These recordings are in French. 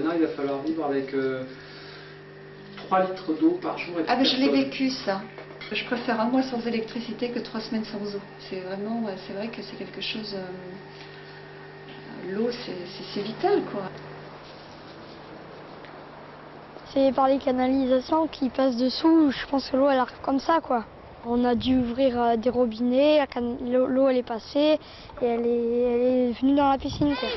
Ben il va falloir vivre avec euh, 3 litres d'eau par jour et Ah mais je l'ai vécu ça. Je préfère un mois sans électricité que trois semaines sans eau. C'est vraiment, c'est vrai que c'est quelque chose. euh, L'eau, c'est- vital quoi. C'est par les canalisations qui passent dessous. Je pense que l'eau elle arrive comme ça quoi. On a dû ouvrir euh, des robinets, l'eau, elle est passée et elle est, elle est venue dans la piscine quoi.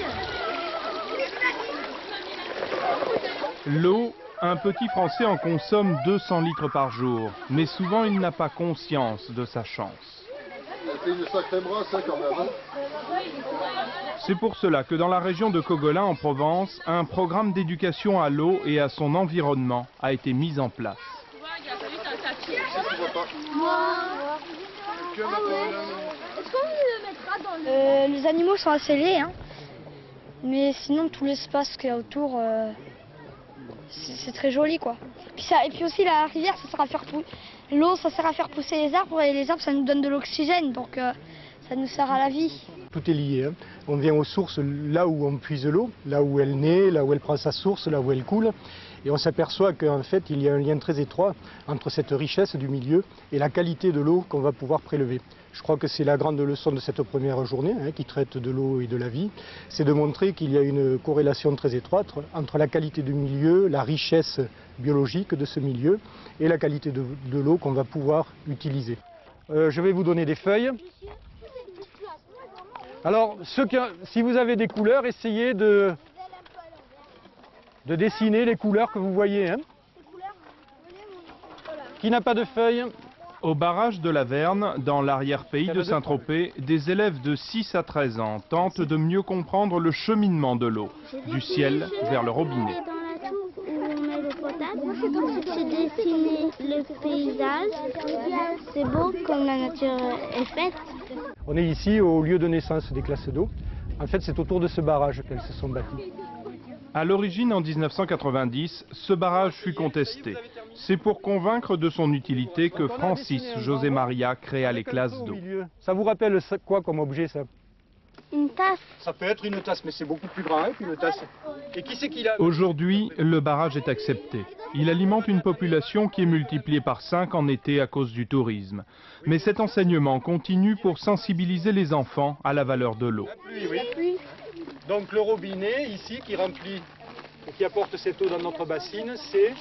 L'eau, un petit Français en consomme 200 litres par jour, mais souvent il n'a pas conscience de sa chance. Ça fait une sacrée brosse hein, quand même. hein. C'est pour cela que dans la région de Cogolin en Provence, un programme d'éducation à l'eau et à son environnement a été mis en place. Euh, les animaux sont assez laids, hein. mais sinon tout l'espace qu'il y a autour, euh, c'est très joli quoi. Puis ça, et puis aussi la rivière, ça sert à faire l'eau, ça sert à faire pousser les arbres et les arbres, ça nous donne de l'oxygène, donc euh, ça nous sert à la vie. Tout est lié. hein. On vient aux sources là où on puise l'eau, là où elle naît, là où elle prend sa source, là où elle coule. Et on s'aperçoit qu'en fait, il y a un lien très étroit entre cette richesse du milieu et la qualité de l'eau qu'on va pouvoir prélever. Je crois que c'est la grande leçon de cette première journée hein, qui traite de l'eau et de la vie, c'est de montrer qu'il y a une corrélation très étroite entre la qualité du milieu, la richesse biologique de ce milieu et la qualité de, l'eau qu'on va pouvoir utiliser. Euh, je vais vous donner des feuilles. Alors, si vous avez des couleurs, essayez de, de dessiner les couleurs que vous voyez. hein. Qui n'a pas de feuilles? Au barrage de la Verne, dans l'arrière-pays de Saint-Tropez, des élèves de 6 à 13 ans tentent de mieux comprendre le cheminement de l'eau, du ciel vers le robinet. Dans la tour où on met l'eau potable, j'ai dessiné le paysage. C'est beau comme la nature est faite. On est ici au lieu de naissance des classes d'eau. En fait, c'est autour de ce barrage qu'elles se sont bâties. À l'origine, en 1990, ce barrage fut contesté. C'est pour convaincre de son utilité que Francis José Maria créa les classes Au d'eau. Ça vous rappelle quoi comme objet ça? Une tasse. Ça peut être une tasse, mais c'est beaucoup plus grand hein, qu'une tasse. Et qui c'est qui l'a Aujourd'hui, le barrage est accepté. Il alimente une population qui est multipliée par 5 en été à cause du tourisme. Mais cet enseignement continue pour sensibiliser les enfants à la valeur de l'eau. Donc le robinet ici qui remplit et qui apporte cette eau dans notre bassine, c'est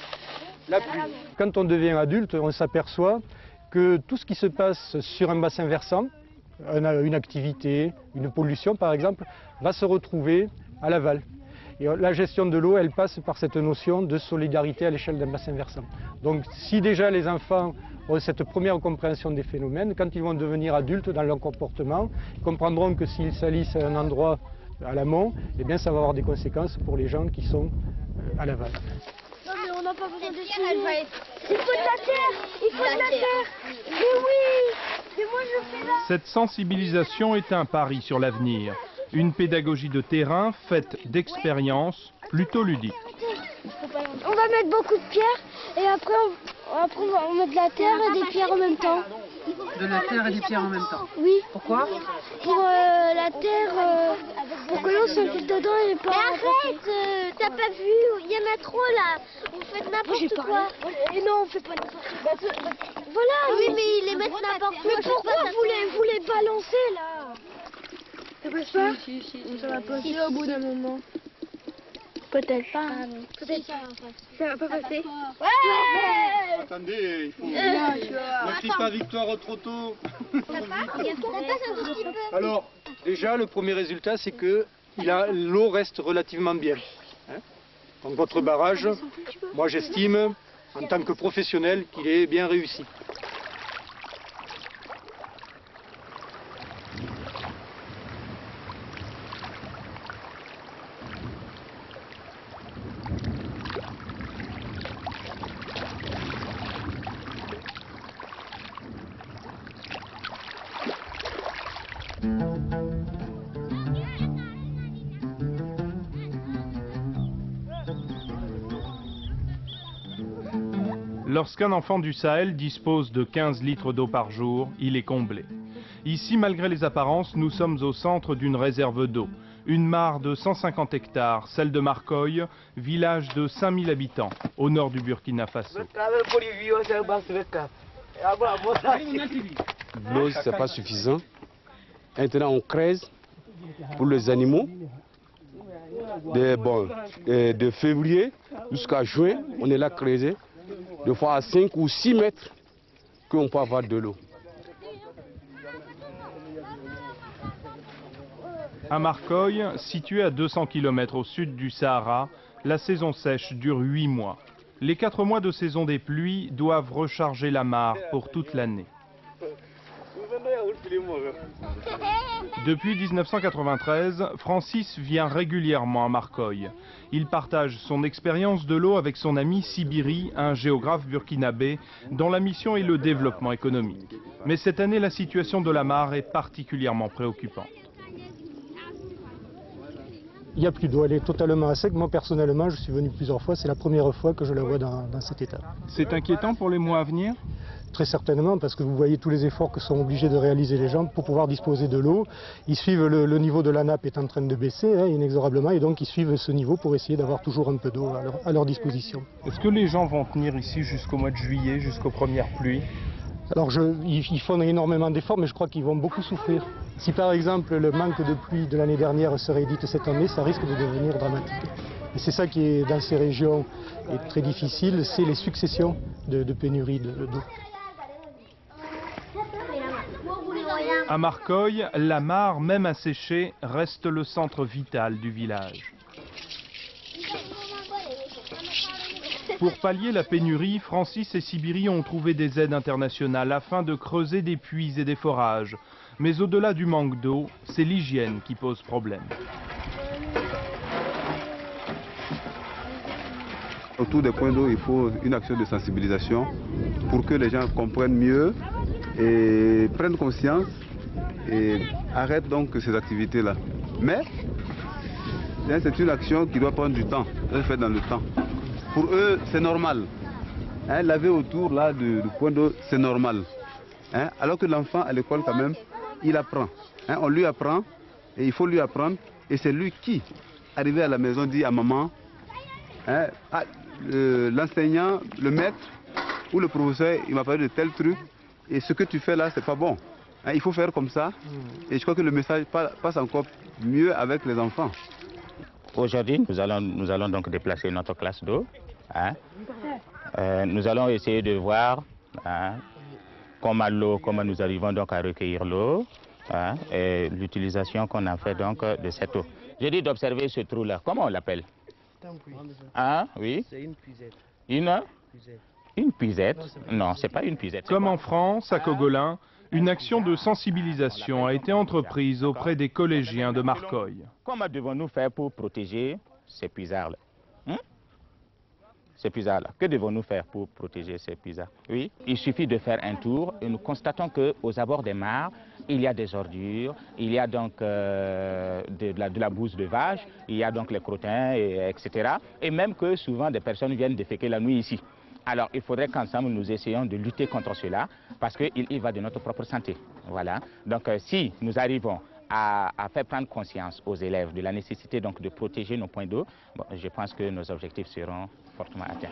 la pluie. Quand on devient adulte, on s'aperçoit que tout ce qui se passe sur un bassin versant, un- une activité, une pollution par exemple, va se retrouver à l'aval. Et la gestion de l'eau, elle passe par cette notion de solidarité à l'échelle d'un bassin versant. Donc si déjà les enfants ont cette première compréhension des phénomènes, quand ils vont devenir adultes dans leur comportement, ils comprendront que s'ils salissent un endroit à l'amont, eh bien ça va avoir des conséquences pour les gens qui sont euh, à l'aval. Non mais on n'a pas besoin de. Il faut de la terre. Il faut de la terre. Mais oui. Mais moi je fais là. Cette sensibilisation est un pari sur l'avenir. Une pédagogie de terrain faite d'expériences plutôt ludiques. On va mettre beaucoup de pierres et après on, après on va mettre de la terre et des pierres en même temps. De la terre et des pierres en même temps. Oui. Pourquoi Pour euh, la terre, euh, pour que l'eau s'infiltre dedans et pas. arrête, euh, t'as pas vu, il y en a trop là. On fait n'importe quoi. Et non, on fait pas n'importe quoi. Voilà. Oui, mais ils les mettent n'importe où. Mais pourquoi vous les, vous les balancez là Ça passe pas Ça va passer au bout d'un moment. Peut-être pas. Peut-être pas. Ça va pas passer. Ouais Attendez, il faut. Crie pas victoire trop tôt. Ça passe un petit peu. Alors, déjà, le premier résultat, c'est que il a- l'eau reste relativement bien. hein. Donc votre barrage, moi j'estime, en tant que professionnel, qu'il est bien réussi. Lorsqu'un enfant du Sahel dispose de 15 litres d'eau par jour, il est comblé. Ici, malgré les apparences, nous sommes au centre d'une réserve d'eau. Une mare de 150 hectares, celle de Marcoy, village de 5000 habitants, au nord du Burkina Faso. Ce pas suffisant. Maintenant, on pour les animaux. De février jusqu'à juin, on est là creusé. De fois à 5 ou 6 mètres qu'on peut avoir de l'eau. À Marcoy, situé à 200 km au sud du Sahara, la saison sèche dure 8 mois. Les 4 mois de saison des pluies doivent recharger la mare pour toute l'année. Depuis 1993, Francis vient régulièrement à Marcoy. Il partage son expérience de l'eau avec son ami Sibiri, un géographe burkinabé, dont la mission est le développement économique. Mais cette année, la situation de la mare est particulièrement préoccupante. Il n'y a plus d'eau, elle est totalement à sec. Moi personnellement, je suis venu plusieurs fois, c'est la première fois que je la vois dans, dans cet état. C'est inquiétant pour les mois à venir? Très certainement, parce que vous voyez tous les efforts que sont obligés de réaliser les gens pour pouvoir disposer de l'eau. Ils suivent le, le, niveau de la nappe est en train de baisser hein, inexorablement, et donc ils suivent ce niveau pour essayer d'avoir toujours un peu d'eau à, leur, à leur disposition. Est-ce que les gens vont tenir ici jusqu'au mois de juillet, jusqu'aux premières pluies? Alors je, ils, font énormément d'efforts, mais je crois qu'ils vont beaucoup souffrir. Si par exemple le manque de pluie de l'année dernière se réédite cette année, ça risque de devenir dramatique. Et c'est ça qui est dans ces régions est très difficile, c'est les successions de, de pénuries d'eau. À Marcoy, la mare, même asséchée, reste le centre vital du village. Pour pallier la pénurie, Francis et Sibiri ont trouvé des aides internationales afin de creuser des puits et des forages. Mais au-delà du manque d'eau, c'est l'hygiène qui pose problème. Autour des points d'eau, il faut une action de sensibilisation pour que les gens comprennent mieux et prennent conscience et arrêtent donc ces activités-là. Mais c'est une action qui doit prendre du temps, se fait dans le temps. Pour eux, c'est normal. Hein, laver autour là, du, point d'eau, c'est normal. Hein, alors que l'enfant à l'école, quand même, il apprend. Hein, on lui apprend et il faut lui apprendre. Et c'est lui qui, arrivé à la maison, dit à maman, ah, l'enseignant, le, le maître ou le professeur, il m'a parlé de tel truc. Et ce que tu fais là, c'est pas bon. Hein, il faut faire comme ça. Et je crois que le message passe encore mieux avec les enfants. Aujourd'hui, nous allons, nous allons donc déplacer notre classe d'eau. Hein. Euh, nous allons essayer de voir hein, comment l'eau, comment nous arrivons donc à recueillir l'eau hein, et l'utilisation qu'on a fait donc de cette eau. J'ai dit d'observer ce trou-là. Comment on l'appelle? Hein Oui C'est une puisette. Une? Une puisette? Non, c'est pas une puisette. Comme en France, à Cogolin, une action de sensibilisation a été entreprise auprès des collégiens de Marcoy. Comment devons-nous faire pour protéger ces puisards-là hein? Ces puisards-là. Que devons-nous faire pour protéger ces puisards Oui, il suffit de faire un tour et nous constatons qu'aux abords des mares, il y a des ordures, il y a donc euh, de, la, de, bouse de vache, il y a donc les crottins, et, etc. Et même que souvent des personnes viennent déféquer la nuit ici. Alors, il faudrait qu'ensemble, nous essayions de lutter contre cela, parce qu'il y va de notre propre santé. Voilà. Donc, euh, si nous arrivons à, à, faire prendre conscience aux élèves de la nécessité donc, de protéger nos points d'eau, bon, je pense que nos objectifs seront fortement atteints.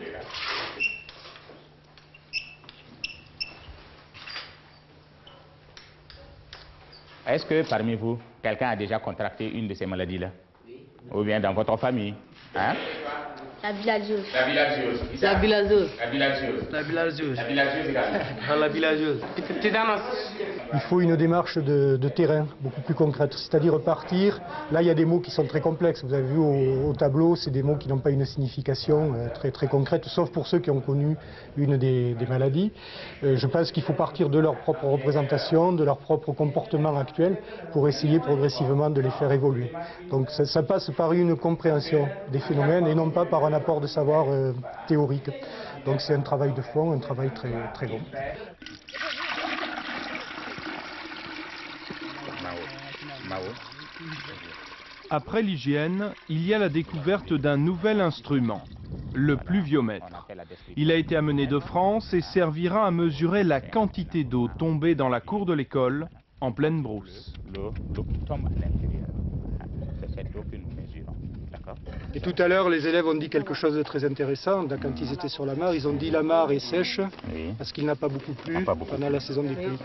Est-ce que parmi vous, quelqu'un a déjà contracté une de ces maladies-là? Oui. Ou bien dans votre famille hein? La villageuse. La villageuse. La villageuse. La villageuse. La villageuse. La villageuse également. La villageuse. Il faut une démarche de, de terrain beaucoup plus concrète, c'est-à-dire partir. Là, il y a des mots qui sont très complexes. Vous avez vu au, au tableau, c'est des mots qui n'ont pas une signification euh, très, très concrète, sauf pour ceux qui ont connu une des, des maladies. Euh, je pense qu'il faut partir de leur propre représentation, de leur propre comportement actuel, pour essayer progressivement de les faire évoluer. Donc ça, ça passe par une compréhension des phénomènes et non pas par un apport de savoir euh, théorique. Donc c'est un travail de fond, un travail très, très long. Après l'hygiène, il y a la découverte d'un nouvel instrument, le pluviomètre. Il a été amené de France et servira à mesurer la quantité d'eau tombée dans la cour de l'école en pleine brousse. L'eau tombe à l'intérieur. C'est cette eau. D'accord Et tout à l'heure, les élèves ont dit quelque chose de très intéressant. Quand ils étaient sur la mare, ils ont dit la mare est sèche Oui. parce qu'il n'a pas beaucoup plu Pas beaucoup. pendant la saison des pluies.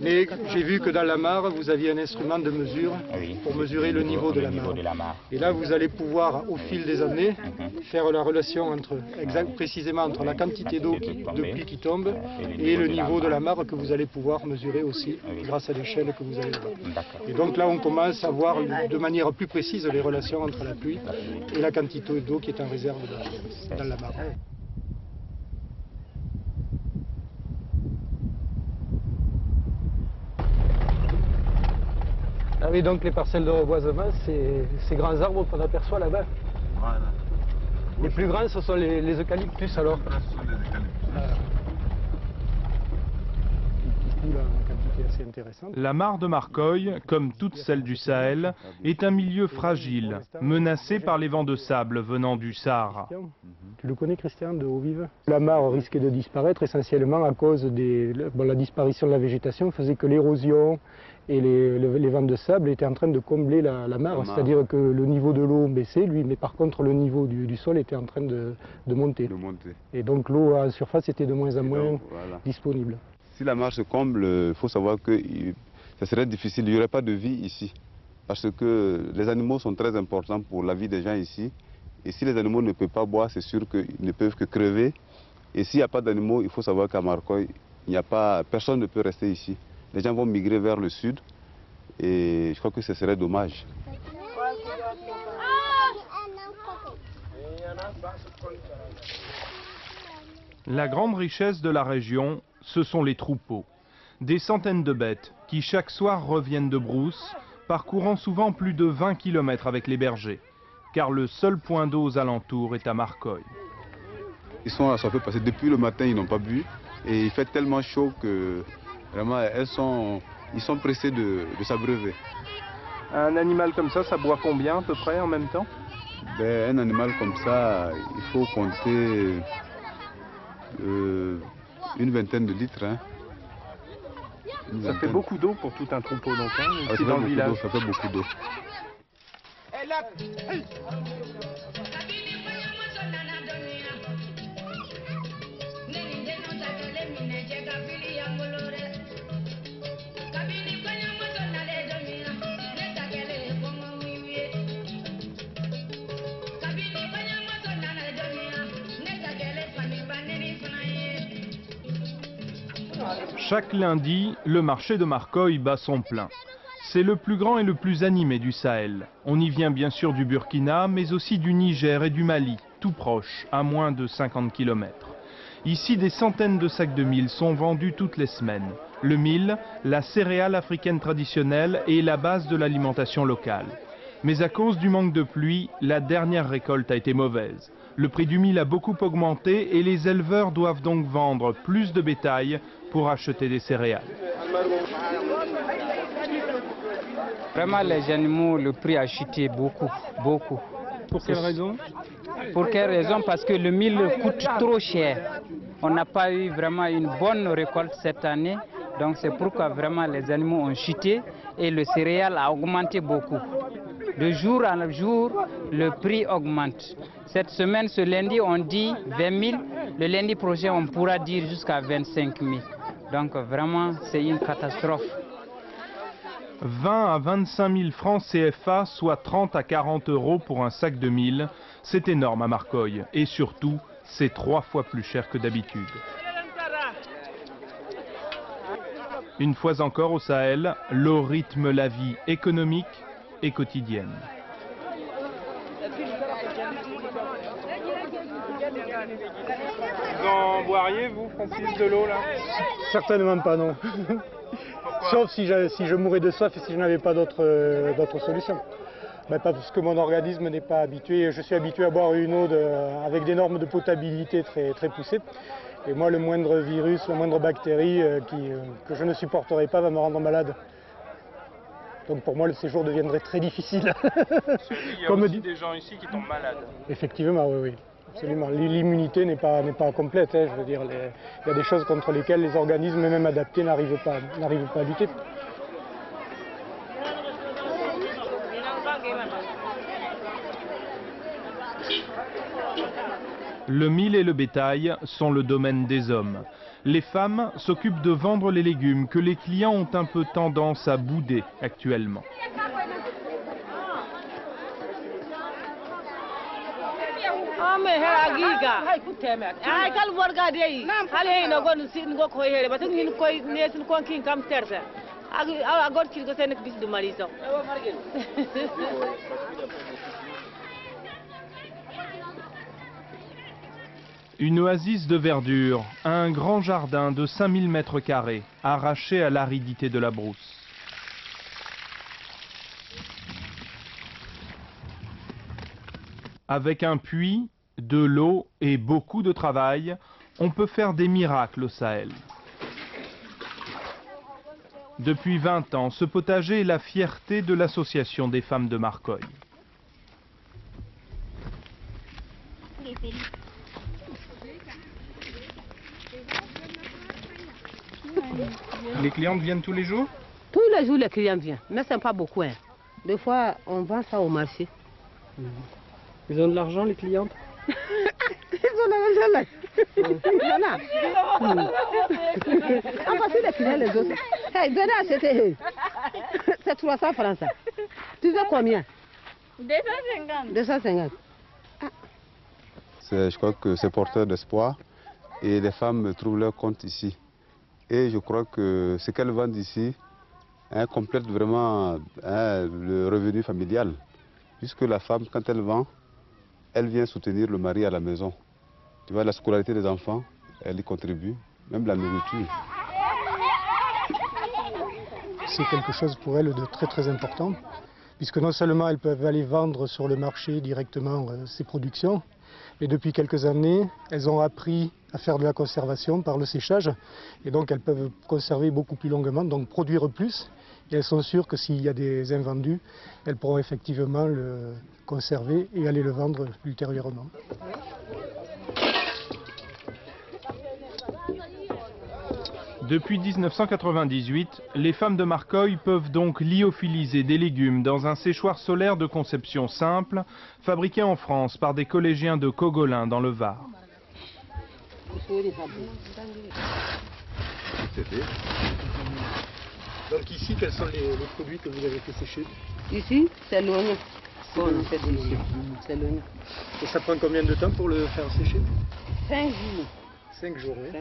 Mais j'ai vu que dans la mare, vous aviez un instrument de mesure Oui. pour mesurer le niveau de le la niveau mare. de la mare. Et là, vous allez pouvoir, au fil des années, Mhm. faire la relation entre, exact, précisément entre la quantité d'eau de pluie qui tombe et le niveau de la mare que vous allez pouvoir mesurer aussi Oui. grâce à l'échelle que vous allez voir. D'accord. Et donc là, on commence à voir de manière plus précise les relations entre la pluie et la quantité d'eau qui est en réserve dans, dans la mare. Ah oui, donc les parcelles de reboisement, c'est ces grands arbres qu'on aperçoit là-bas. Les plus grands, ce sont les, les eucalyptus alors. Ah. Du coup, là, assez intéressante. La mare de Marcoy, comme toutes celles du Sahel, est un milieu fragile, menacé par les vents de sable venant du Sahara. Tu le connais, Christian, de Haut-Vive La mare risquait de disparaître essentiellement à cause de la disparition de la végétation faisait que l'érosion et les, le- les vents de sable étaient en train de combler la, la mare, mare. c'est-à-dire que le niveau de l'eau baissait, lui, mais par contre le niveau du, du sol était en train de, de monter. de monter. Et donc l'eau en surface était de moins en Et moins donc, voilà. disponible. Si la marche se comble, il faut savoir que ça serait difficile, il n'y aurait pas de vie ici. Parce que les animaux sont très importants pour la vie des gens ici. Et si les animaux ne peuvent pas boire, c'est sûr qu'ils ne peuvent que crever. Et s'il n'y a pas d'animaux, il faut savoir qu'à Marcoy, il n'y a pas, personne ne peut rester ici. Les gens vont migrer vers le sud. Et je crois que ce serait dommage. La grande richesse de la région, ce sont les troupeaux. Des centaines de bêtes qui chaque soir reviennent de brousse, parcourant souvent plus de 20 km avec les bergers, car le seul point d'eau aux alentours est à Marcoy. Ils sont assoiffés parce que depuis le matin, ils n'ont pas bu. Et il fait tellement chaud que vraiment, elles sont, ils sont pressés de, de s'abreuver. Un animal comme ça, ça boit combien à peu près en même temps? Ben, un animal comme ça, il faut compter euh, une vingtaine de litres. hein. Ça fait beaucoup d'eau pour tout un troupeau donc, hein, Ah, ici dans le village. ça fait beaucoup d'eau. Chaque lundi, le marché de Marcoy bat son plein. C'est le plus grand et le plus animé du Sahel. On y vient bien sûr du Burkina, mais aussi du Niger et du Mali, tout proche, à moins de 50 km. Ici, des centaines de sacs de mil sont vendus toutes les semaines. Le mil, la céréale africaine traditionnelle et la base de l'alimentation locale. Mais à cause du manque de pluie, la dernière récolte a été mauvaise. Le prix du mil a beaucoup augmenté et les éleveurs doivent donc vendre plus de bétail pour acheter des céréales. Vraiment, les animaux, le prix a chuté beaucoup, beaucoup. Pour quelle raison? Pour quelle raison? Parce que le mil coûte trop cher. On n'a pas eu vraiment une bonne récolte cette année. Donc c'est pourquoi vraiment les animaux ont chuté et le céréal a augmenté beaucoup. De jour en jour, le prix augmente. Cette semaine, ce lundi, on dit 20 000. Le lundi prochain, on pourra dire jusqu'à 25 000. Donc vraiment, c'est une catastrophe. 20 à 25 000 francs CFA, soit 30 à 40 euros pour un sac de mil, c'est énorme à Marcoy. Et surtout, c'est trois fois plus cher que d'habitude. Une fois encore au Sahel, l'eau rythme la vie économique et quotidienne. Vous en boiriez, vous, Francis, de l'eau, là? Certainement pas, non. Sauf si je, si je mourais de soif et si je n'avais pas d'autre euh, solution. Ben, pas parce que mon organisme n'est pas habitué. Je suis habitué à boire une eau de- avec des normes de potabilité très, très poussées. Et moi, le moindre virus, la moindre bactérie euh, qui, euh, que je ne supporterai pas va me rendre malade. Donc pour moi, le séjour deviendrait très difficile. Il y a Comme aussi dit... des gens ici qui tombent malades. Effectivement, oui, oui. Absolument. L'immunité n'est pas, pas complète. Hein, je veux dire, il y a des choses contre lesquelles les organismes, même adaptés, n'arrivent pas, pas à lutter. Le mil et le bétail sont le domaine des hommes. Les femmes s'occupent de vendre les légumes que les clients ont un peu tendance à bouder actuellement. Une oasis de verdure, un grand jardin de 5000 mètres carrés, arraché à l'aridité de la brousse. Avec un puits, de l'eau et beaucoup de travail, on peut faire des miracles au Sahel. Depuis 20 ans, ce potager est la fierté de l'association des femmes de Marcoy. Les clientes viennent tous les jours Tous les jours, les clients viennent, mais ce n'est pas beaucoup. Hein. Des fois, on vend ça au marché. Ils ont de l'argent, les clientes Ils ont de l'argent. Il y en a. Ah, parce que les clients, les autres. Hey, venez acheter. C'est 300 francs ça. Tu veux combien? 250. 250. Je crois que c'est porteur d'espoir et les femmes trouvent leur compte ici. Et je crois que ce qu'elles vendent ici hein, complète vraiment hein, le revenu familial. Puisque la femme, quand elle vend, elle vient soutenir le mari à la maison. Tu vois, la scolarité des enfants, elle y contribue, même la nourriture. C'est quelque chose pour elles de très très important, puisque non seulement elles peuvent aller vendre sur le marché directement euh, ces productions, mais depuis quelques années, elles ont appris à faire de la conservation par le séchage, et donc elles peuvent conserver beaucoup plus longuement, donc produire plus, et elles sont sûres que s'il y a des invendus, elles pourront effectivement le conserver et aller le vendre ultérieurement. Depuis 1998, les femmes de Marcoy peuvent donc lyophiliser des légumes dans un séchoir solaire de conception simple, fabriqué en France par des collégiens de Cogolin dans le Var. Donc ici, quels sont les, les produits que vous avez fait sécher Ici, c'est l'oignon. Bon, c'est délicieux. C'est l'oignon. Et ça prend combien de temps pour le faire sécher? 5 jours. 5 jours, oui.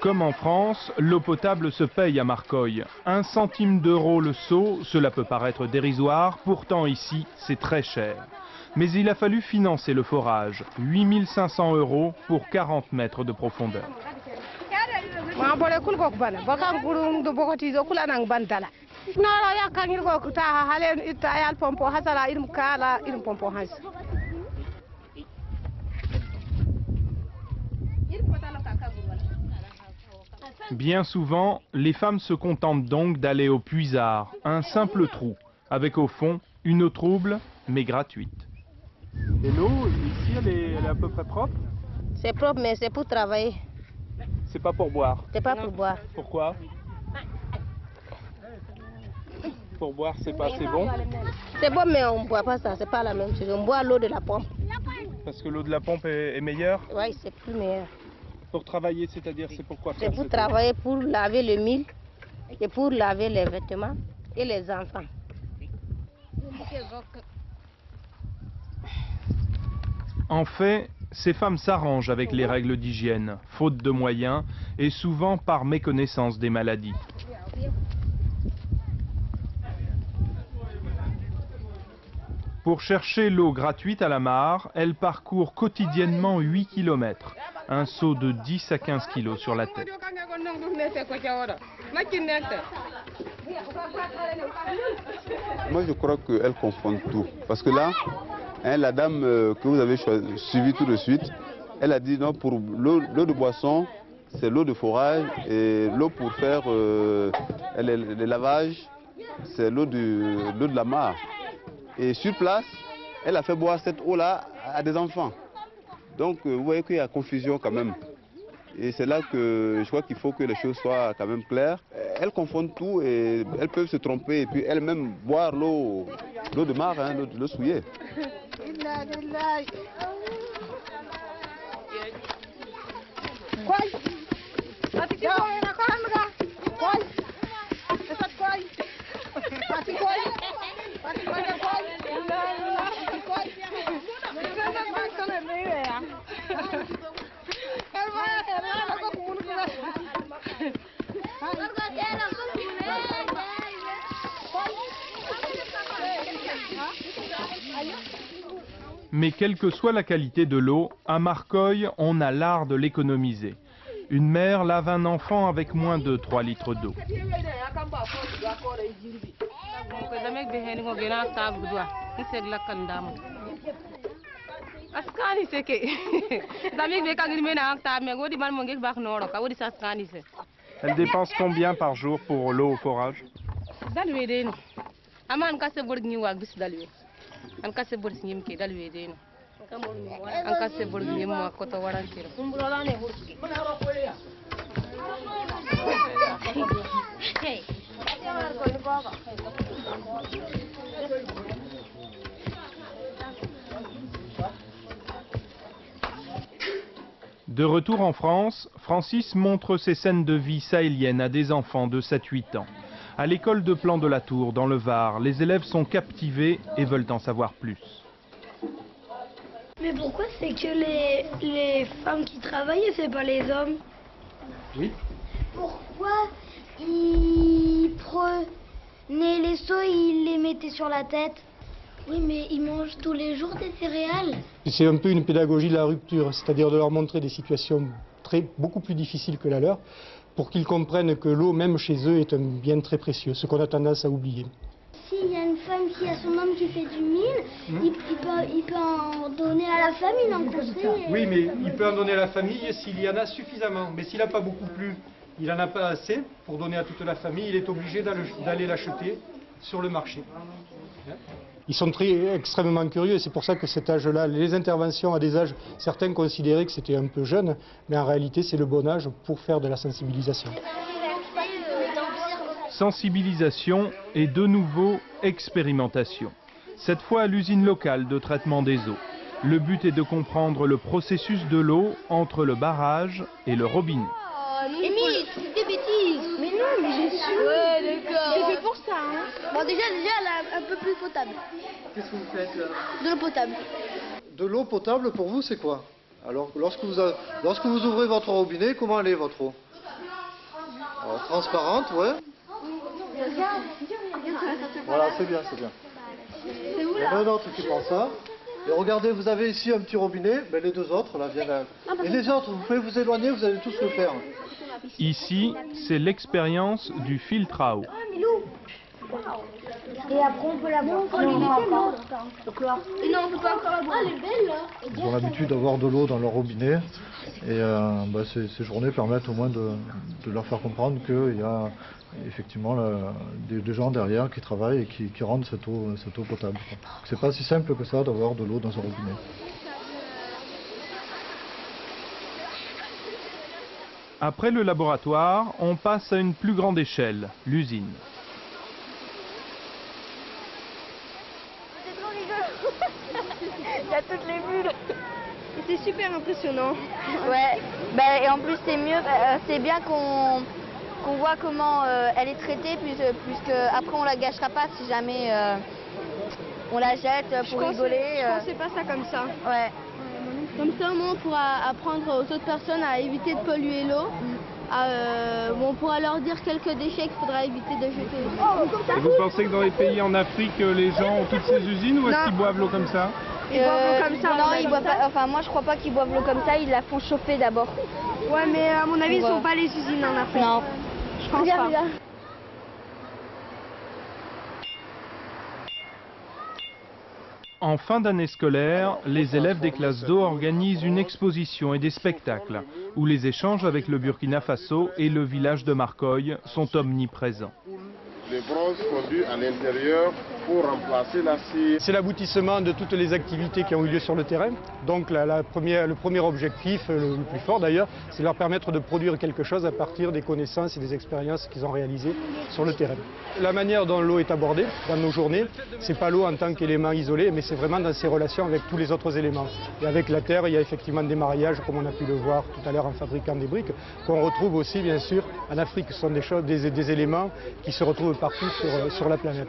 Comme en France, l'eau potable se paye à Marcoy. Un centime d'euro le seau, cela peut paraître dérisoire, pourtant ici, c'est très cher. Mais il a fallu financer le forage, 8500 euros pour 40 mètres de profondeur. Bien souvent, les femmes se contentent donc d'aller au puisard, un simple trou, avec au fond une eau trouble mais gratuite. Et l'eau, ici, elle est, elle est à peu près propre C'est propre, mais c'est pour travailler. C'est pas pour boire C'est pas pour boire. Pourquoi? Pour boire, c'est pas assez bon C'est bon, mais on ne boit pas ça, c'est pas la même chose. On boit l'eau de la pompe. Parce que l'eau de la pompe est, est meilleure Oui, c'est plus meilleur. Pour travailler, c'est-à-dire, c'est pourquoi C'est faire pour cette- travailler, pour laver le mil et pour laver les vêtements et les enfants. En fait, ces femmes s'arrangent avec les règles d'hygiène, faute de moyens et souvent par méconnaissance des maladies. Pour chercher l'eau gratuite à la mare, elles parcourent quotidiennement 8 km, un saut de 10 à 15 kg sur la tête. Moi, je crois qu'elles confondent tout. Parce que là, hein, la dame euh, que vous avez suivie tout de suite, elle a dit non, pour l'eau de boisson, c'est l'eau de forage et l'eau pour faire euh, les, lavages, c'est l'eau de la mare. Et sur place, elle a fait boire cette eau-là à des enfants. Donc, euh, vous voyez qu'il y a confusion quand même. Et c'est là que je crois qu'il faut que les choses soient quand même claires. Elles confondent tout et elles peuvent se tromper et puis elles-mêmes boire l'eau l'eau de mar, hein, l'eau l'eau souillée. Mais quelle que soit la qualité de l'eau, à Marcoy, on a l'art de l'économiser. Une mère lave un enfant avec moins de 3 litres d'eau. askani seke damik be kangir mena ak ta me godi man mo ngek bak noro ka wodi sa skani se Elle dépense combien par jour pour l'eau au forage? Aman bis an ke dal an waran De retour en France, Francis montre ses scènes de vie sahélienne à des enfants de 7-8 ans. À l'école de Plan de la Tour, dans le Var, les élèves sont captivés et veulent en savoir plus. Mais pourquoi c'est que les, les femmes qui travaillent et c'est pas les hommes? Oui. Pourquoi ils prenaient les seaux et ils les mettaient sur la tête? Oui, mais ils mangent tous les jours des céréales. C'est un peu une pédagogie de la rupture, c'est-à-dire de leur montrer des situations très, beaucoup plus difficiles que la leur, pour qu'ils comprennent que l'eau, même chez eux, est un bien très précieux, ce qu'on a tendance à oublier. S'il y a une femme qui a son homme qui fait du mine, il, il peut, il peut en donner à la famille, en construire. Oui, mais il peut en donner à la famille s'il y en a suffisamment. Mais s'il n'a pas beaucoup plu, il n'en a pas assez pour donner à toute la famille, il est obligé d'aller d'aller l'acheter sur le marché. Ils sont très extrêmement curieux, c'est pour ça que cet âge-là, les interventions à des âges, certains considéraient que c'était un peu jeune, mais en réalité c'est le bon âge pour faire de la sensibilisation. Sensibilisation et de nouveau expérimentation. Cette fois à l'usine locale de traitement des eaux. Le but est de comprendre le processus de l'eau entre le barrage et le robinet. C'est des bêtises. Mais non, mais j'ai su. Ouais, d'accord. C'est fait pour ça. Hein. Bon, déjà, déjà, elle est un peu plus potable. Qu'est-ce que vous faites là? De l'eau potable. De l'eau potable, pour vous, c'est quoi? Alors, lorsque vous, a- lorsque vous ouvrez votre robinet, comment elle est votre eau? Alors, Transparente, ouais. Voilà, c'est bien, c'est bien. Il y en a un autre qui prend ça. Et regardez, vous avez ici un petit robinet, ben les deux autres, là, viennent. à- Et les autres, vous pouvez vous éloigner, vous allez tous le faire. Ici, c'est l'expérience du filtre à eau. Et après, on peut la boire. Oh, non, encore. Le chlore. Et non, on peut pas encore la boire. Ah, elle est belle, là. Ils ont l'habitude d'avoir de l'eau dans leur robinet. Et euh, bah, ces, ces journées permettent au moins de, de leur faire comprendre qu'il y a effectivement là, des, des gens derrière qui travaillent et qui, qui rendent cette eau, cette eau potable. C'est pas si simple que ça d'avoir de l'eau dans un robinet. Après le laboratoire, on passe à une plus grande échelle, l'usine. Il y a toutes les bulles. C'est super impressionnant. Ouais, bah, et en plus c'est mieux, euh, c'est bien qu'on qu'on voit comment euh, elle est traitée, puisque après on la gâchera pas si jamais euh, on la jette pour je rigoler. Pensais, euh. je pensais pas ça comme ça. Ouais. Comme ça, au moins, on pourra apprendre aux autres personnes à éviter de polluer l'eau. Euh, bon, on pourra leur dire quelques déchets qu'il faudra éviter de jeter. Et vous pensez que dans les pays en Afrique, les gens ont toutes ces usines ou est-ce qu'ils boivent l'eau comme ça? Ils boivent l'eau comme ça, Non, on ils boivent ça. pas, enfin moi je crois pas qu'ils boivent l'eau comme ça, ils la font chauffer d'abord. Ouais, mais à mon avis, ils sont euh, pas les usines en Afrique. Non. Je pense Regarde, pas. regarde. En fin d'année scolaire, les élèves des classes d'eau organisent une exposition et des spectacles où les échanges avec le Burkina Faso et le village de Marcoy sont omniprésents. Les bronzes fondus à l'intérieur pour remplacer la cire. C'est l'aboutissement de toutes les activités qui ont eu lieu sur le terrain. Donc le premier objectif, le, le plus fort d'ailleurs, c'est leur permettre de produire quelque chose à partir des connaissances et des expériences qu'ils ont réalisées sur le terrain. La manière dont l'eau est abordée dans nos journées, c'est pas l'eau en tant qu'élément isolé, mais c'est vraiment dans ses relations avec tous les autres éléments. Et avec la terre, il y a effectivement des mariages, comme on a pu le voir tout à l'heure en fabriquant des briques, qu'on retrouve aussi bien sûr en Afrique. Ce sont des éléments qui se retrouvent partout sur, sur la planète.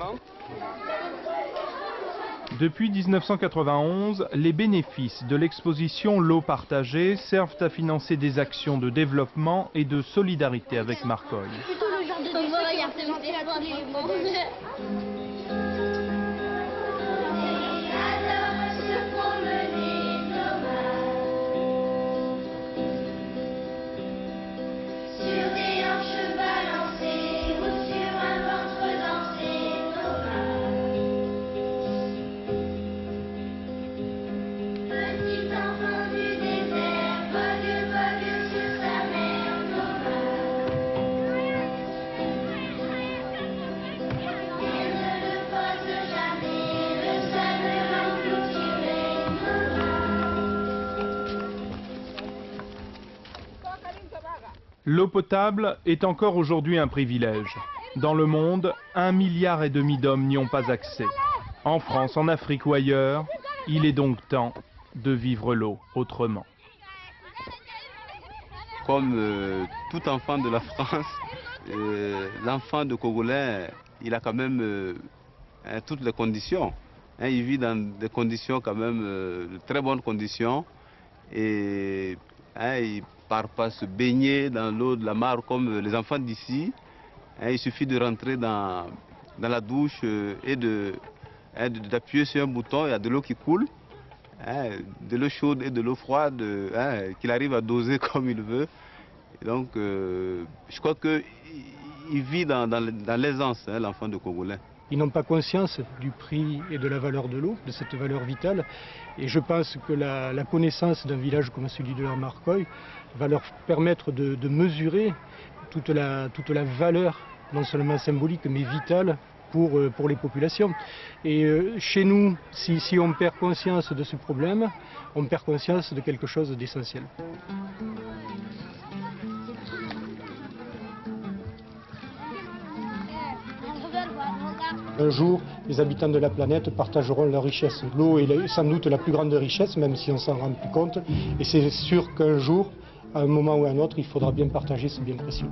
Depuis 1991, les bénéfices de l'exposition L'eau partagée servent à financer des actions de développement et de solidarité avec Marcoy. L'eau potable est encore aujourd'hui un privilège. Dans le monde, un milliard et demi d'hommes n'y ont pas accès. En France, en Afrique ou ailleurs, il est donc temps de vivre l'eau autrement. Comme euh, tout enfant de la France, euh, l'enfant de Congolais, il a quand même euh, toutes les conditions. Hein, il vit dans des conditions quand même, de très bonnes conditions. Et hein, il part pas se baigner dans l'eau de la mare comme les enfants d'ici. Hein, il suffit de rentrer dans, la douche euh, et de, hein, de- d'appuyer sur un bouton, il y a de l'eau qui coule. hein, de l'eau chaude et de l'eau froide, euh, qu'il arrive à doser comme il veut. Donc, euh, je crois qu'il il vit dans, dans, l'aisance, l'enfant de Congolais. Ils n'ont pas conscience du prix et de la valeur de l'eau, de cette valeur vitale. Et je pense que la, connaissance d'un village comme celui de Marcoy va leur permettre de, mesurer toute la, valeur, non seulement symbolique, mais vitale pour, euh, les populations. Et euh, chez nous, si on perd conscience de ce problème, on perd conscience de quelque chose d'essentiel. Un jour, les habitants de la planète partageront leur richesse. L'eau est sans doute la plus grande richesse, même si on s'en rend plus compte. Et c'est sûr qu'un jour, à un moment ou à un autre, il faudra bien partager ce bien précieux.